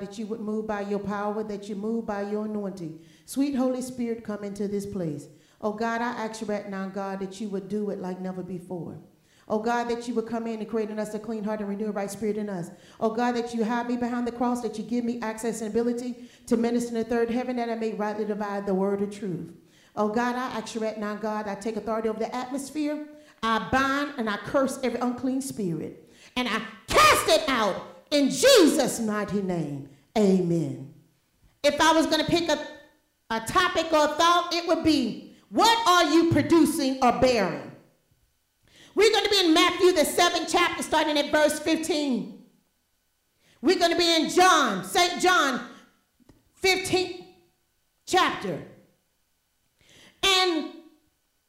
that you would move by your power, that you move by your anointing. Sweet Holy Spirit, come into this place. Oh God, I ask you right now, God, that you would do it like never before. Oh God, that you would come in and create in us a clean heart and renew a right spirit in us. Oh God, that you hide me behind the cross, that you give me access and ability to minister in the third heaven, that I may rightly divide the word of truth. Oh God, I ask you right now, God, I take authority over the atmosphere. I bind and I curse every unclean spirit. And I cast it out in Jesus' mighty name. Amen. If I was going to pick a, a topic or a thought, it would be what are you producing or bearing? We're going to be in Matthew, the seventh chapter, starting at verse 15. We're going to be in John, St. John, 15th chapter. And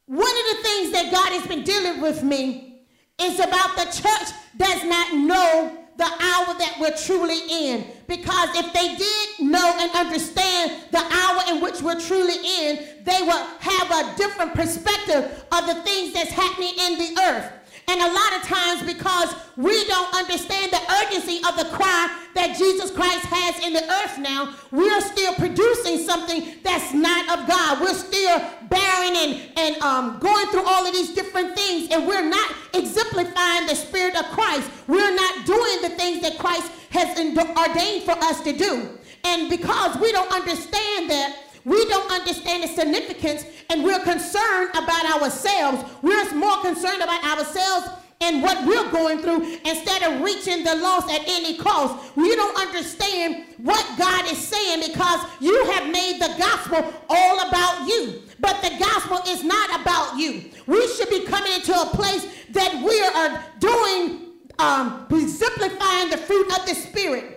one of the things that God has been dealing with me is about the church does not know the hour that we're truly in. Because if they did know and understand the hour in which we're truly in, they would have a different perspective of the things that's happening in the earth. And a lot of times, because we don't understand the urgency of the cry that Jesus Christ has in the earth now, we're still producing something that's not of God. We're still bearing and, and um, going through all of these different things, and we're not exemplifying the Spirit of Christ. We're not doing the things that Christ has ordained for us to do. And because we don't understand that, we don't understand the significance and we're concerned about ourselves. We're more concerned about ourselves and what we're going through instead of reaching the lost at any cost. We don't understand what God is saying because you have made the gospel all about you. But the gospel is not about you. We should be coming into a place that we are doing, um, exemplifying the fruit of the Spirit.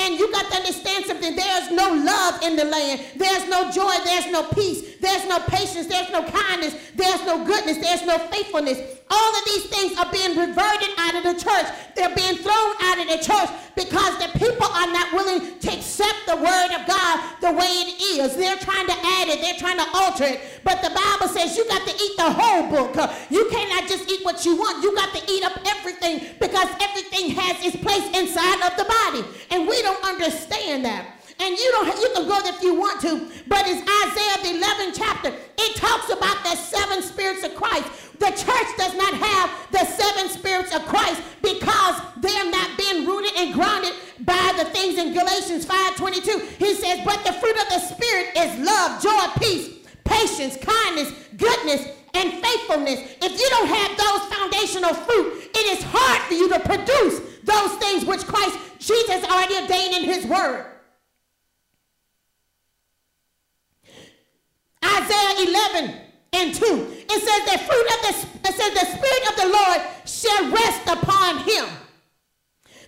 And you got to understand something. There's no love in the land. There's no joy. There's no peace. There's no patience. There's no kindness. There's no goodness. There's no faithfulness. All of these things are being reverted out of the church. They're being thrown out of the church because the people are not willing to accept the word of God the way it is. They're trying to add it. They're trying to alter it. But the Bible says you got to eat the whole book. You cannot just eat what you want. You got to eat up everything because everything has its place inside of the body. And we don't understand that. And you don't you can go there if you want to, but it's Isaiah the 11th chapter. It talks about the seven spirits of Christ. The church does not have the seven spirits of Christ because they're not being rooted and grounded by the things in Galatians 5:22. He says, "But the fruit of the spirit is love, joy, peace, patience, kindness, goodness, and faithfulness. If you don't have those foundational fruit, it is hard for you to produce those things which Christ Jesus already ordained in his word. Isaiah 11 and 2. It says the fruit of the it says the spirit of the Lord shall rest upon him.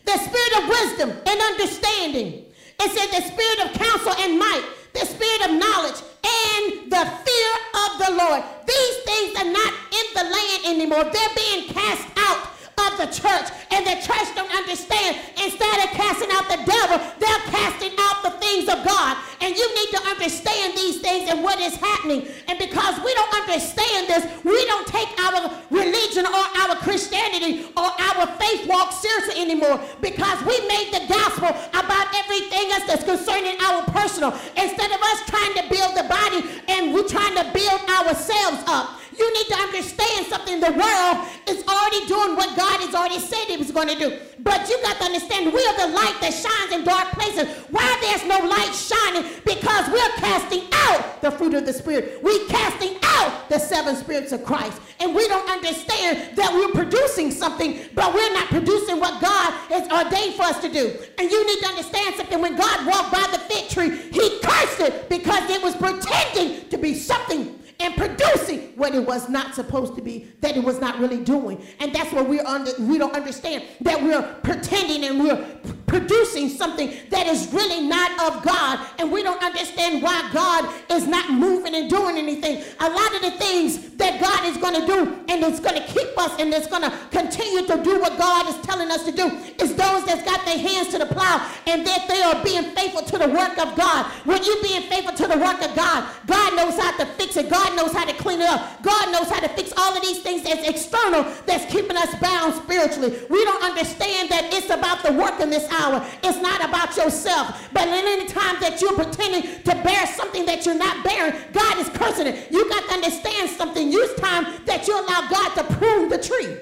The spirit of wisdom and understanding. It says the spirit of counsel and might, the spirit of knowledge and the fear of the Lord. These things are not in the land anymore. They're being cast out of the church, and the church don't understand. Instead of casting out the devil, they're casting out the things of God. And you need to understand these things and what is happening. And because we don't understand this, we don't take our religion or our Christianity or our faith walk seriously anymore because we made the gospel about everything else that's concerning our personal. Instead of us trying to build the body and we're trying to build ourselves up. You need to understand something. The world is already doing what God has already said he was going to do. But you got to understand we are the light that shines in dark places. Why there's no light shining? Because we're casting out the fruit of the Spirit. We're casting out the seven spirits of Christ. And we don't understand that we're producing something, but we're not producing what God has ordained for us to do. And you need to understand something. When God walked by the fig tree, he cursed it because it was pretending to be something and producing what it was not supposed to be, that it was not really doing. And that's what we're under, we don't understand, that we're pretending and we're producing something that is really not of God. And we don't understand why God is not moving and doing anything. A lot of the things that God is going to do and it's going to keep us and it's going to continue to do what God is telling us to do is those that's got their hands to the plow and that they are being faithful to the work of God. When you being faithful to the work of God, God knows how to fix it. God knows how to clean it up. God knows how to fix all of these things that's external that's keeping us bound spiritually. We don't understand that it's about the work in this hour it's not about yourself. But at any time that you're pretending to bear something that you're not bearing, God is cursing it. You got to understand something. Use time that you allow God to prune the tree.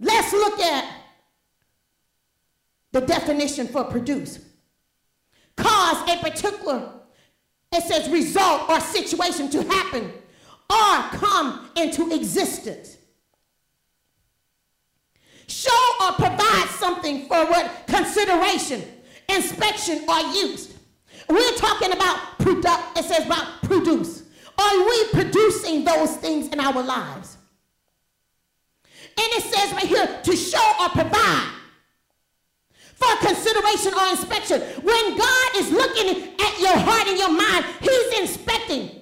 Let's look at the definition for produce. Cause a particular, it says result or situation to happen or come into existence. Show or provide something for what consideration, inspection, or use. We're talking about product, it says about produce. Are we producing those things in our lives? And it says right here to show or provide for consideration or inspection. When God is looking at your heart and your mind, He's inspecting.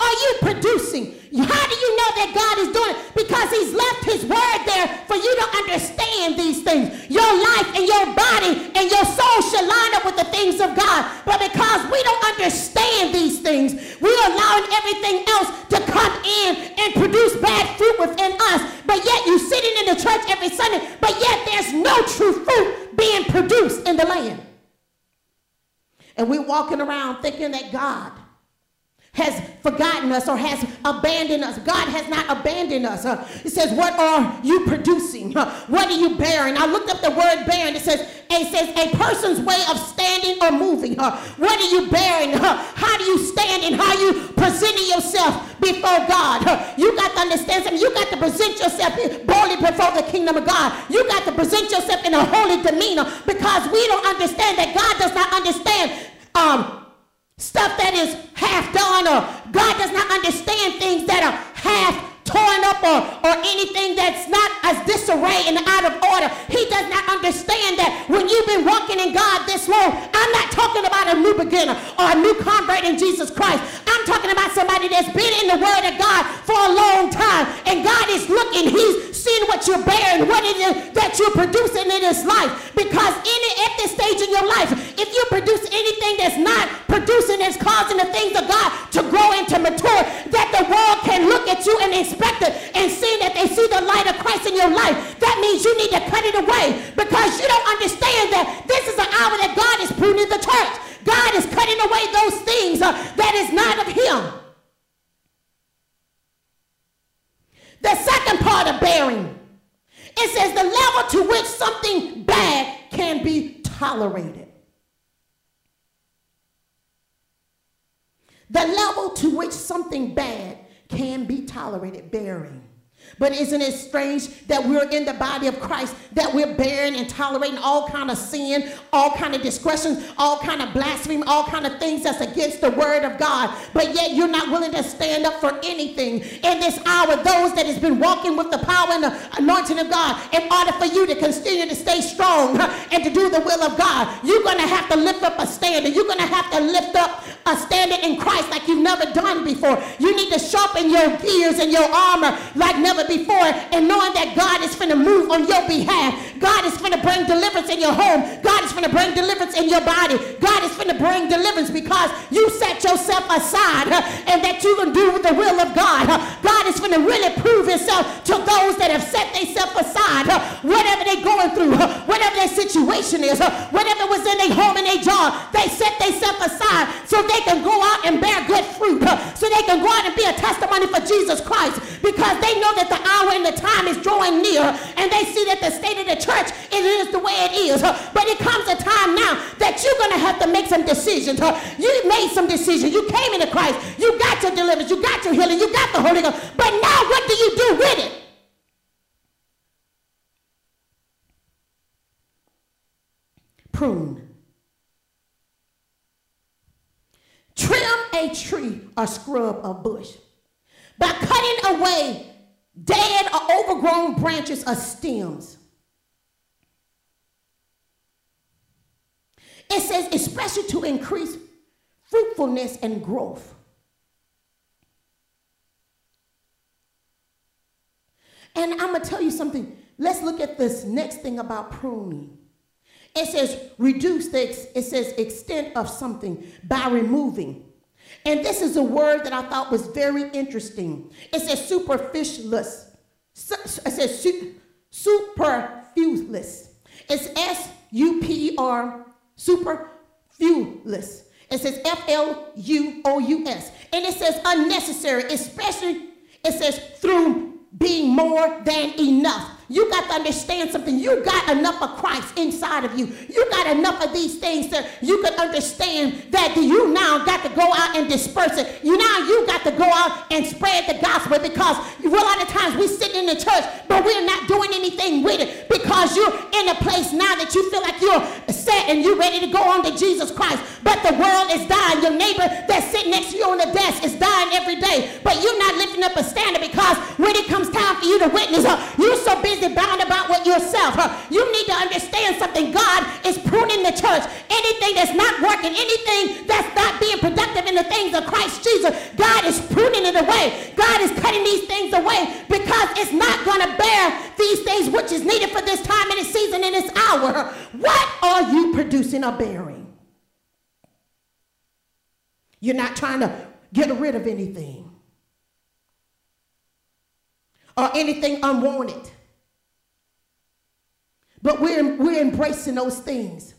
Are you producing? How do you know that God is doing it? Because He's left His word there for you to understand these things. Your life and your body and your soul should line up with the things of God. But because we don't understand these things, we're allowing everything else to come in and produce bad fruit within us. But yet you're sitting in the church every Sunday, but yet there's no true fruit being produced in the land. And we're walking around thinking that God has forgotten us or has abandoned us. God has not abandoned us. Uh, it says, What are you producing? Uh, what are you bearing? I looked up the word bearing. It says, it says a person's way of standing or moving. Uh, what are you bearing? Uh, how do you stand and how you presenting yourself before God? Uh, you got to understand something. You got to present yourself boldly before the kingdom of God. You got to present yourself in a holy demeanor because we don't understand that God does not understand um, stuff that is half done or God does not understand things that are half torn up or, or anything that's not as disarray and out of order. He does not understand that when you've been walking in God this long, I'm not talking about a new beginner or a new convert in Jesus Christ. Talking about somebody that's been in the Word of God for a long time. And God is looking, He's seeing what you're bearing, what it is that you're producing in this life. Because in at this stage in your life, if you produce anything that's not producing, that's causing the things of God to grow into mature, that the world can look at you and inspect it and see that they see the light of Christ in your life, that means you need to cut it away because you don't understand that this is an hour that God is pruning the church. God is cutting away those things uh, that is not of him. The second part of bearing, it says the level to which something bad can be tolerated. The level to which something bad can be tolerated, bearing. But isn't it strange that we're in the body of Christ, that we're bearing and tolerating all kind of sin, all kind of discretion, all kind of blasphemy, all kind of things that's against the word of God. But yet you're not willing to stand up for anything. In this hour, those that has been walking with the power and the anointing of God, in order for you to continue to stay strong and to do the will of God, you're going to have to lift up a standard. You're going to have to lift up a standard in Christ like you've never done before. You need to sharpen your gears and your armor like never before and knowing that God is going to move on your behalf. God is going to bring deliverance in your home. God is going to bring deliverance in your body. God is going to bring deliverance because you set yourself aside and that you can do the will of God. God is going to really prove himself to those that have set themselves aside. Whatever they're going through, whatever their situation is, whatever was in their home and their job, they set themselves aside so they can go out and bear good fruit. So they can go out and be a testimony for Jesus Christ because they know that the hour and the time is drawing near and they see that the state of the church it is the way it is. But it comes a time now that you're going to have to make some decisions. You made some decisions. You came into Christ. You got your deliverance. You got your healing. You got the Holy Ghost. But now what do you do with it? Prune. Trim a tree or scrub a bush by cutting away dead or overgrown branches or stems. It says, especially to increase fruitfulness and growth. And I'm going to tell you something. Let's look at this next thing about pruning. It says reduce the, it says extent of something by removing. And this is a word that I thought was very interesting. It says superficialist. It says superfluous. It's S U P R superfluous. It says F L U O U S. And it says unnecessary, especially it says through being more than enough. You got to understand something. You got enough of Christ inside of you. You got enough of these things that you can understand that you now got to go out and disperse it. You now you got to go out and spread the gospel because a lot of times we sit in the church, but we're not doing anything with it because you're in a place now that you feel like you're set and you're ready to go on to Jesus Christ. But the world is dying. Your neighbor that's sitting next to you on the desk is dying every day. But you're not lifting up a standard because when it comes witness, you're so busy bound about with yourself. You need to understand something. God is pruning the church. Anything that's not working, anything that's not being productive in the things of Christ Jesus, God is pruning it away. God is cutting these things away because it's not going to bear these things which is needed for this time and this season and this hour. What are you producing or bearing? You're not trying to get rid of anything or anything unwanted. But we're, we're embracing those things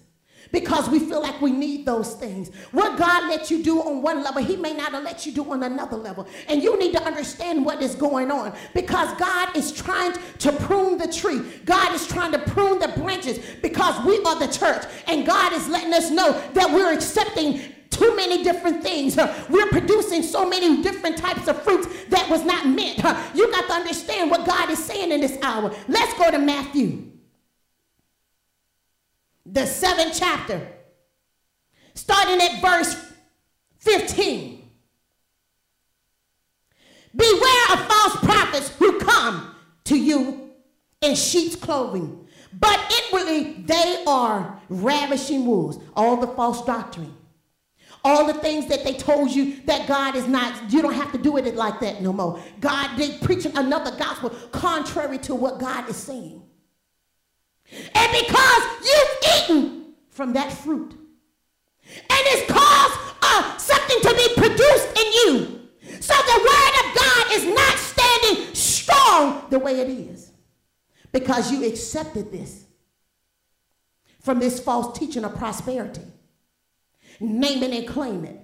because we feel like we need those things. What God let you do on one level, He may not let you do on another level. And you need to understand what is going on because God is trying to prune the tree. God is trying to prune the branches because we are the church. And God is letting us know that we're accepting too many different things. We're producing so many different types of fruits this hour. Let's go to Matthew the seventh chapter, starting at verse 15. Beware of false prophets who come to you in sheep's clothing, but inwardly they are ravishing wolves. All the false doctrine, all the things that they told you that God is not, you don't have to do it like that no more. God, they preaching another gospel contrary to what God is saying. And because you've eaten from that fruit, and it's caused uh, something to be produced in you. So the word of God is not standing strong the way it is because you accepted this from this false teaching of prosperity. Name it and claim it.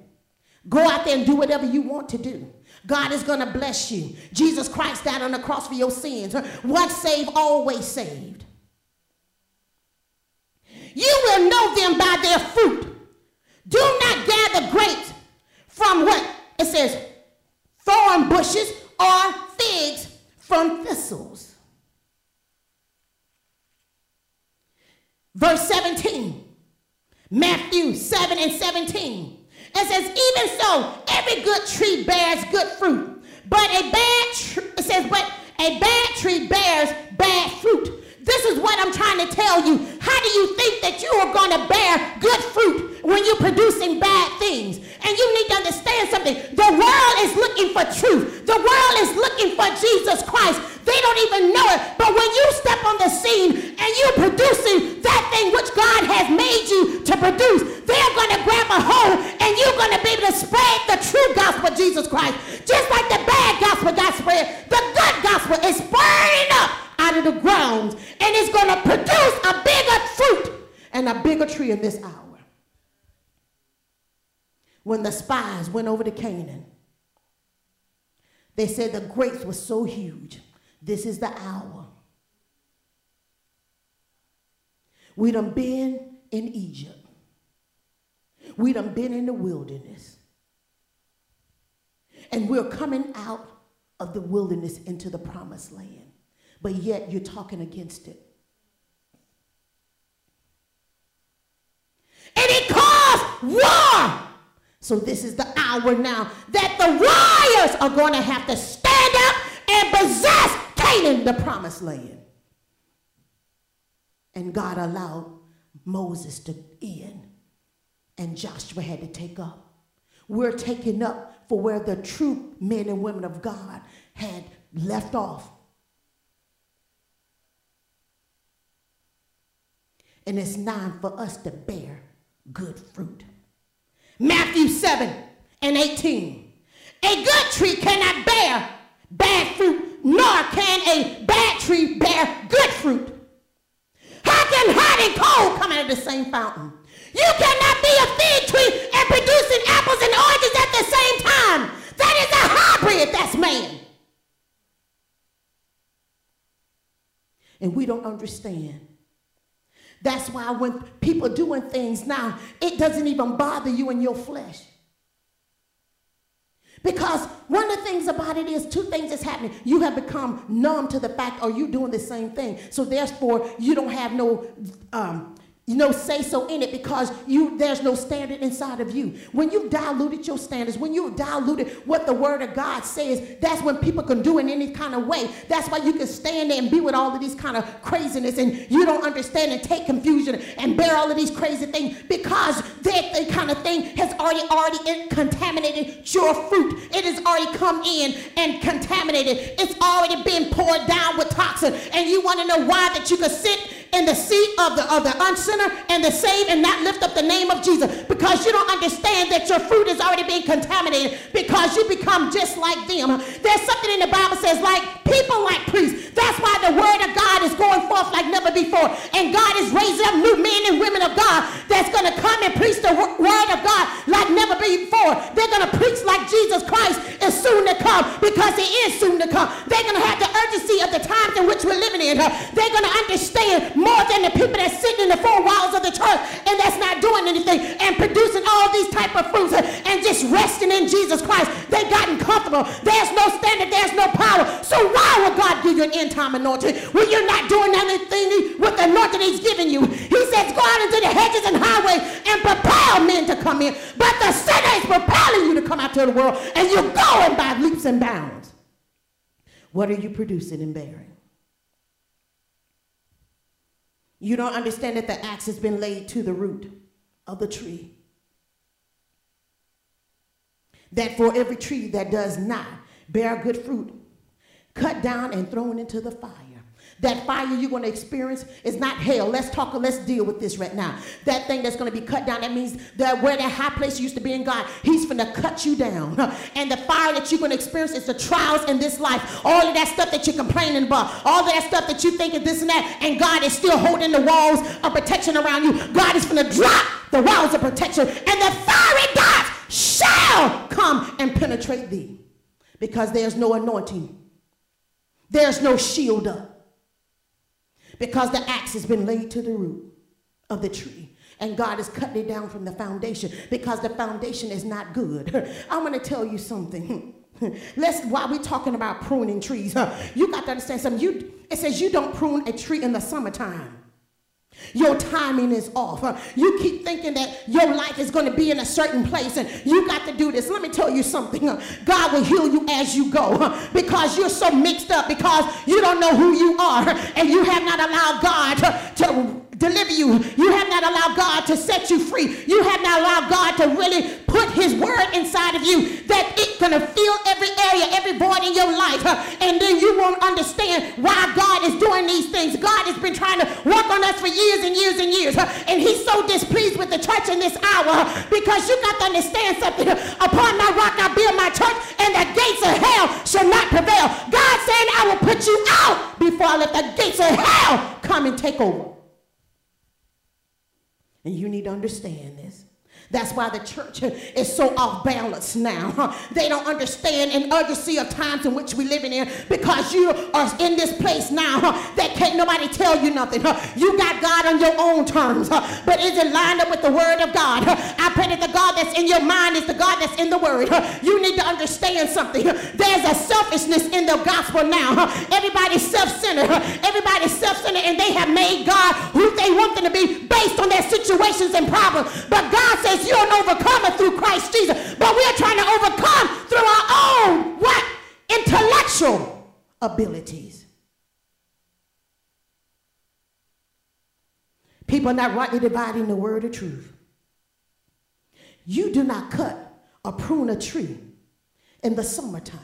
Go out there and do whatever you want to do. God is going to bless you. Jesus Christ died on the cross for your sins. Once saved, always saved. You will know them by their fruit. Do not gather grapes from what? It says thorn bushes or figs from thistles. Verse 17, Matthew 7 and 17. It says, even so, every good tree bears good fruit, but a bad tree, it says, but a bad tree bears bad fruit. This is what I'm trying to tell you. How do you think that you are going to bear good fruit when you're producing bad things? And you need to understand something. The world is looking for truth. The world is looking for Jesus Christ. They don't even know it. But when you step on the scene and you're producing that thing which God has made you to produce, they're going to grab a hold and you're going to be able to spread the true gospel of Jesus Christ. Just like the bad gospel got spread, the good gospel is burning up out of the ground and it's going to produce a bigger fruit and a bigger tree in this hour. When the spies went over to Canaan, they said the grapes were so huge. This is the hour. We done been in Egypt. We done been in the wilderness. And we're coming out of the wilderness into the promised land but yet you're talking against it. And it caused war. So this is the hour now that the warriors are going to have to stand up and possess Canaan, the promised land. And God allowed Moses to end, and Joshua had to take up. We're taking up for where the true men and women of God had left off. and it's time for us to bear good fruit. Matthew 7 and 18. A good tree cannot bear bad fruit, nor can a bad tree bear good fruit? How can hot and cold come out of the same fountain? You cannot be a fig tree and producing apples and oranges at the same time. That is a hybrid, that's man. And we don't understand. That's why when people doing things now, it doesn't even bother you in your flesh. Because one of the things about it is two things is happening. You have become numb to the fact, are you doing the same thing? So therefore, you don't have no um, you know, say so in it because you there's no standard inside of you. When you've diluted your standards, when you've diluted what the word of God says, that's when people can do in any kind of way. That's why you can stand there and be with all of these kind of craziness and you don't understand and take confusion and bear all of these crazy things because that kind of thing has already already contaminated your fruit. It has already come in and contaminated. It's already been poured down with toxin. And you want to know why that you can sit in the seat of the of the unsinner and the saved and not lift up the name of Jesus because you don't understand that your fruit is already being contaminated because you become just like them. There's something in the Bible says like people like priests. That's why the word of God is going forth like never before. And God is raising up new men and women of God that's going to come and preach the word of God like never before. They're going to preach like Jesus Christ is soon to come because he is soon to come. They're going to have the urgency of the times in which we're living in. They're going to understand more than the people that sitting in the four walls of the church and that's not doing anything and producing all these type of fruits and just resting in Jesus Christ. they've gotten comfortable. There's no standard. There's no power. So why would God give you an end time anointing when you're not doing anything with the anointing he's giving you? He says go out into the hedges and highways and propel men to come in. But the sinner is propelling you to come out to the world and you're going by leaps and bounds. What are you producing and bearing? You don't understand that the axe has been laid to the root of the tree. That for every tree that does not bear good fruit, cut down and thrown into the fire. That fire you're going to experience is not hell. Let's talk, let's deal with this right now. That thing that's going to be cut down, that means that where that high place used to be in God, He's going to cut you down. And the fire that you're going to experience is the trials in this life. All of that stuff that you're complaining about, all of that stuff that you think is this and that, and God is still holding the walls of protection around you. God is going to drop the walls of protection, and the fiery darts shall come and penetrate thee because there's no anointing, there's no shield up because the axe has been laid to the root of the tree. And God is cutting it down from the foundation because the foundation is not good. I'm going to tell you something. Let's while we're talking about pruning trees, you got to understand something. You it says you don't prune a tree in the summertime. Your timing is off. You keep thinking that your life is going to be in a certain place and you got to do this. Let me tell you something. God will heal you as you go because you're so mixed up because you don't know who you are and you have not allowed God to deliver you. You have not allowed God to set you free. You have not allowed God to really put his word inside of you that it's going to fill every area, every void in your life. And then you won't understand why God is doing these things. God has been trying to work on us for years and years and years. And he's so displeased with the church in this hour because you got to understand something. Upon my rock I build my church and the gates of hell shall not prevail. God saying I will put you out before I let the gates of hell come and take over. And you need to understand this. That's why the church is so off balance now. They don't understand and urgency of times in which we're living in because you are in this place now that can't nobody tell you nothing. You got God on your own terms, but is it lined up with the word of God? I pray that the God that's in your mind is the God that's in the word. You need to understand something. There's a selfishness in the gospel now. Everybody's self-centered. Everybody's self-centered and they have made God who they want them to be based on their situations and problems. But God says you're an overcomer through Christ Jesus. But we're trying to overcome through our own what? Intellectual abilities. People are not rightly dividing the word of truth. You do not cut or prune a tree in the summertime.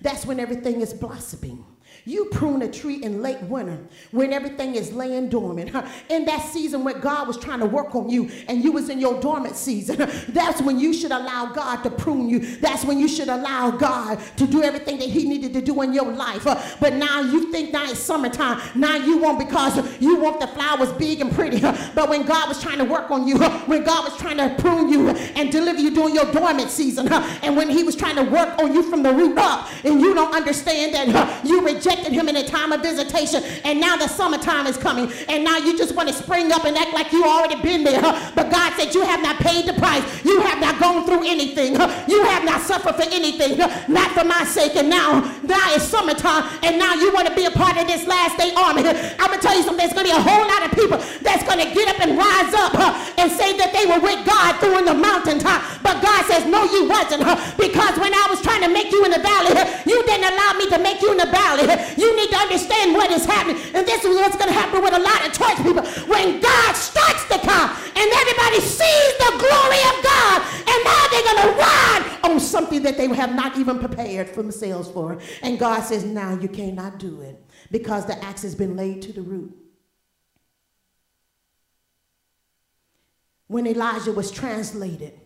That's when everything is blossoming. You prune a tree in late winter when everything is laying dormant. In that season when God was trying to work on you and you was in your dormant season, that's when you should allow God to prune you. That's when you should allow God to do everything that he needed to do in your life. But now you think now it's summertime. Now you want because you want the flowers big and pretty. But when God was trying to work on you, when God was trying to prune you and deliver you during your dormant season, and when he was trying to work on you from the root up, and you don't understand that you reject rejected him in a time of visitation, and now the summertime is coming, and now you just want to spring up and act like you already been there. But God said, You have not paid the price. You have not gone through anything. You have not suffered for anything, not for my sake. And now, now it's summertime, and now you want to be a part of this last day army. I'm to tell you something. There's to be a whole lot of people that's to get up and rise up and say that they were with God through in the mountaintop. But God says, No, you wasn't. Because when I was trying to make you in the valley, you didn't allow me to make you in the valley. You need to understand what is happening. And this is what's going to happen with a lot of church people. When God starts to come and everybody sees the glory of God, and now they're going to ride on something that they have not even prepared for themselves for. And God says, now you cannot do it because the axe has been laid to the root. When Elijah was translated,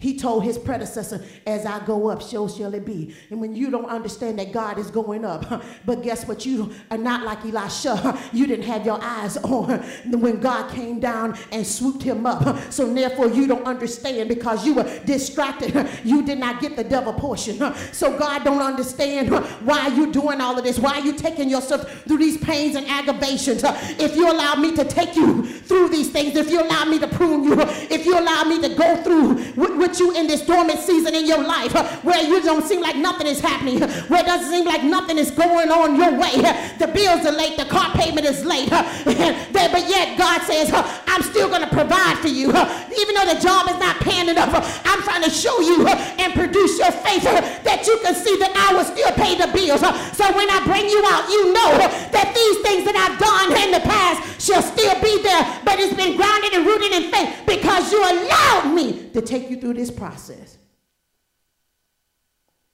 he told his predecessor, As I go up, so shall it be. And when you don't understand that God is going up, but guess what? You are not like Elisha. You didn't have your eyes on when God came down and swooped him up. So therefore, you don't understand because you were distracted. You did not get the double portion. So God don't understand why you're doing all of this, why you taking yourself through these pains and aggravations. If you allow me to take you through these things, if you allow me to prune you, if you allow me to go through with put you in this dormant season in your life uh, where you don't seem like nothing is happening, uh, where it doesn't seem like nothing is going on your way. Uh, the bills are late, the car payment is late, but yet God says, I'm still going to provide for you. Even though the job is not paying enough, I'm trying to show you and produce your faith that you can see that I will still pay the bills. So when I bring you out, you know that these things that I've done in the past shall still be there, but it's been grounded and rooted in faith because you allowed me to take you through this process.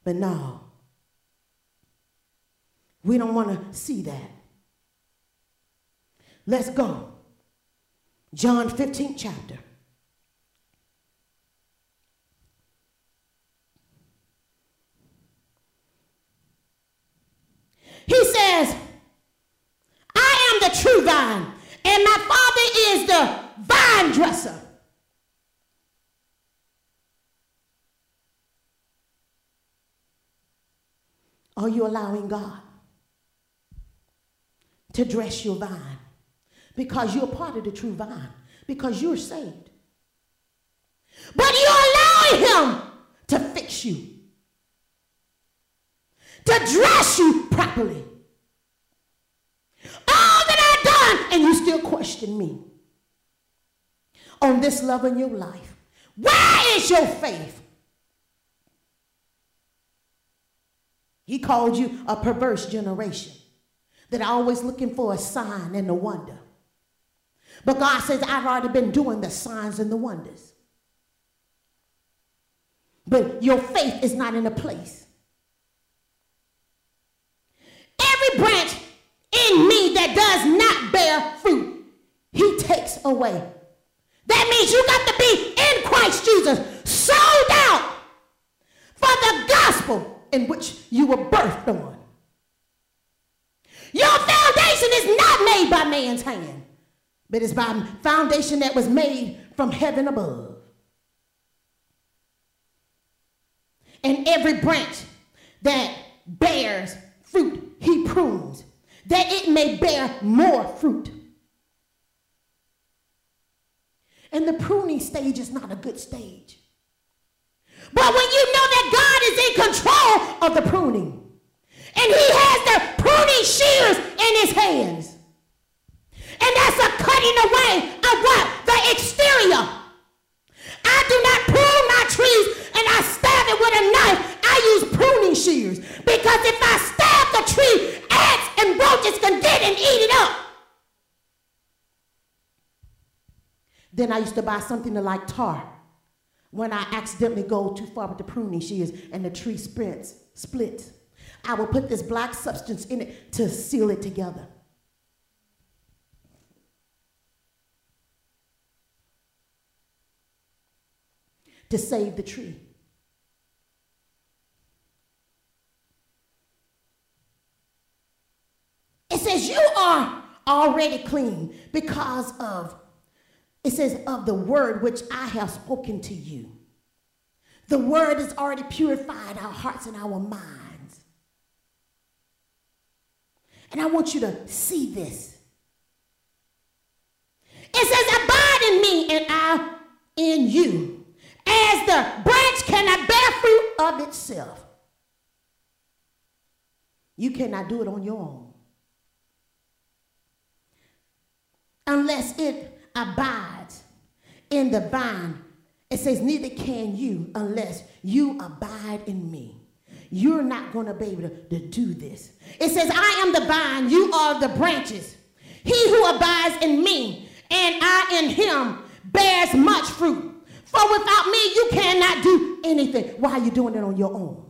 But no, we don't want to see that. Let's go. John 15 chapter. He says, I am the true vine, and my Father is the vine dresser. Are you allowing God to dress your vine? Because you're part of the true vine, because you're saved. But you're allowing Him to fix you, to dress you properly. All that I've done, and you still question me on this love in your life. Where is your faith? He called you a perverse generation that are always looking for a sign and a wonder. But God says, I've already been doing the signs and the wonders. But your faith is not in a place. Every branch in me that does not bear fruit, he takes away. That means you got to be in Christ Jesus, sold out for the gospel in which you were birthed on. Your foundation is not made by man's hand, but it's by foundation that was made from heaven above. And every branch that bears fruit, he prunes, that it may bear more fruit. And the pruning stage is not a good stage. But when you know that God is in control of the pruning, and he has the pruning shears in his hands, and cutting away of what? The exterior. I do not prune my trees and I stab it with a knife. I use pruning shears because if I stab the tree, ants and roaches can get and eat it up. Then I used to buy something like tar when I accidentally go too far with the pruning shears and the tree splits, splits. I will put this black substance in it to seal it together. To save the tree. It says, You are already clean because of, it says, of the word which I have spoken to you. The word has already purified our hearts and our minds. And I want you to see this. It says, Abide in me and I in you, as the branch cannot bear fruit of itself. You cannot do it on your own. Unless it abides in the vine it says, Neither can you unless you abide in me. You're not going to be able to, to do this. It says, I am the vine, you are the branches. He who abides in me and I in him bears much fruit. For without me, you cannot do anything. Why are you doing it on your own?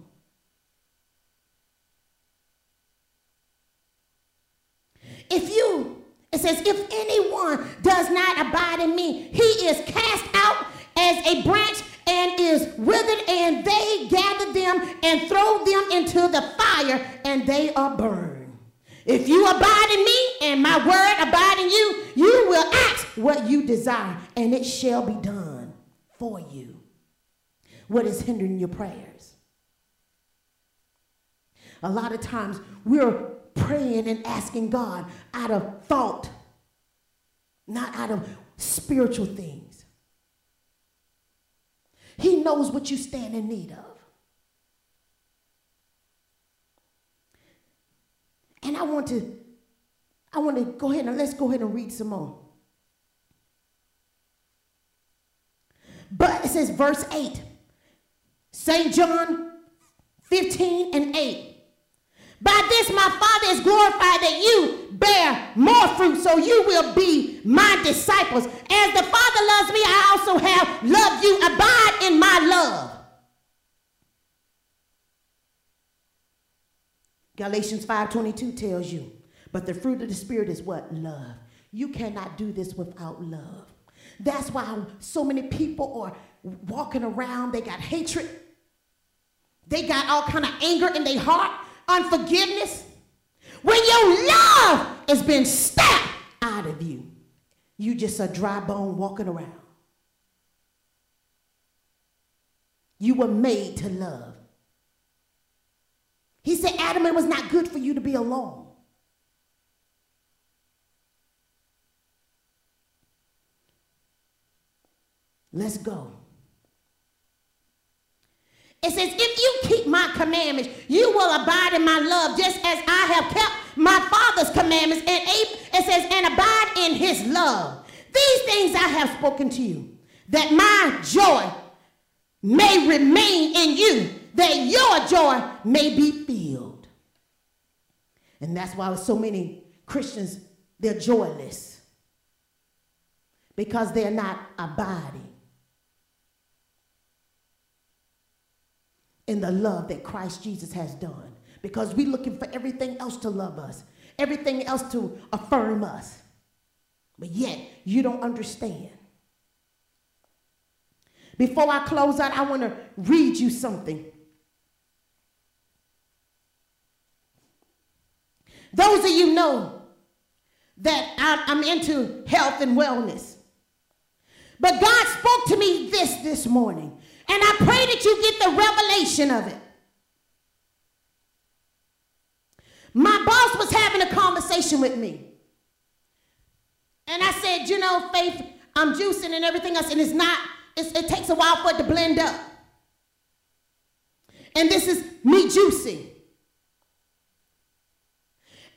If you, it says, if anyone does not abide in me, he is cast out as a branch and is withered, and they gather them and throw them into the fire, and they are burned. If you abide in me and my word abide in you, you will ask what you desire, and it shall be done for you. What is hindering your prayers? A lot of times we're praying and asking God out of thought, not out of spiritual things. He knows what you stand in need of. And I want to, I want to go ahead and let's go ahead and read some more. But it says, verse 8, St. John 15 and 8. By this my Father is glorified that you bear more fruit, so you will be my disciples. As the Father loves me, I also have loved you. Abide in my love. Galatians 5:22 tells you, but the fruit of the spirit is what? Love. You cannot do this without love. That's why so many people are walking around, they got hatred. They got all kind of anger in their heart unforgiveness, when your love has been stamped out of you, you just a dry bone walking around. You were made to love. He said, Adam, it was not good for you to be alone. Let's go. It says, if you keep my commandments, you will abide in my love, just as I have kept my Father's commandments. And it says, and abide in his love. These things I have spoken to you, that my joy may remain in you, that your joy may be filled. And that's why so many Christians, they're joyless because they're not abiding. In the love that Christ Jesus has done. Because we're looking for everything else to love us, everything else to affirm us. But yet, you don't understand. Before I close out, I want to read you something. Those of you know that I'm into health and wellness. But God spoke to me this this morning. And I pray that you get the revelation of it. My boss was having a conversation with me. And I said, you know, Faith, I'm juicing and everything else, and it's not, it's, it takes a while for it to blend up. And this is me juicing.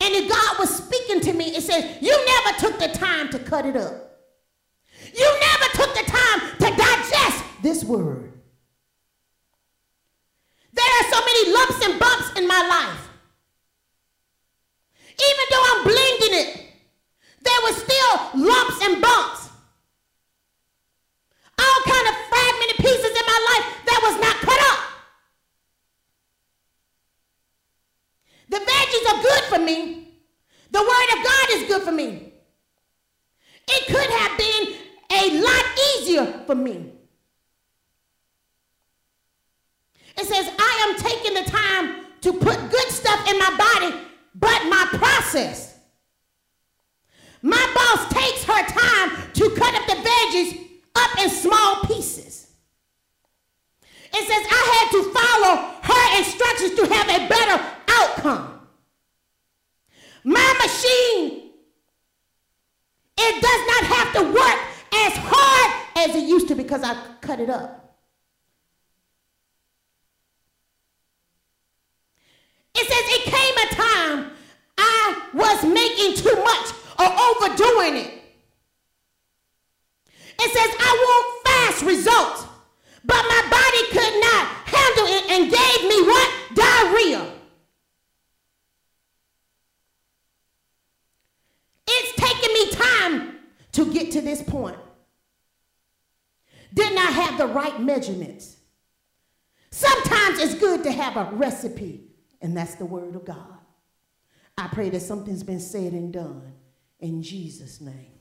And if God was speaking to me, it says, You never took the time to cut it up. You never took the time to digest this word. There are so many lumps and bumps in my life. Even though I'm blending it, there were still lumps and bumps. All kind of fragmented pieces in my life that was not cut up. The veggies are good for me. The word of God is good for me. It could have been a lot easier for me. It says, I am taking the time to put good stuff in my body, but my process. My boss takes her time to cut up the veggies up in small pieces. It says, I had to follow her instructions to have a better outcome. My machine, it does not have to work as hard as it used to because I cut it up. It says it came a time I was making too much or overdoing it. It says I want fast results, but my body could not handle it and gave me what? Diarrhea. It's taken me time to get to this point. Did not have the right measurements. Sometimes it's good to have a recipe and that's the word of God. I pray that something's been said and done in Jesus' name.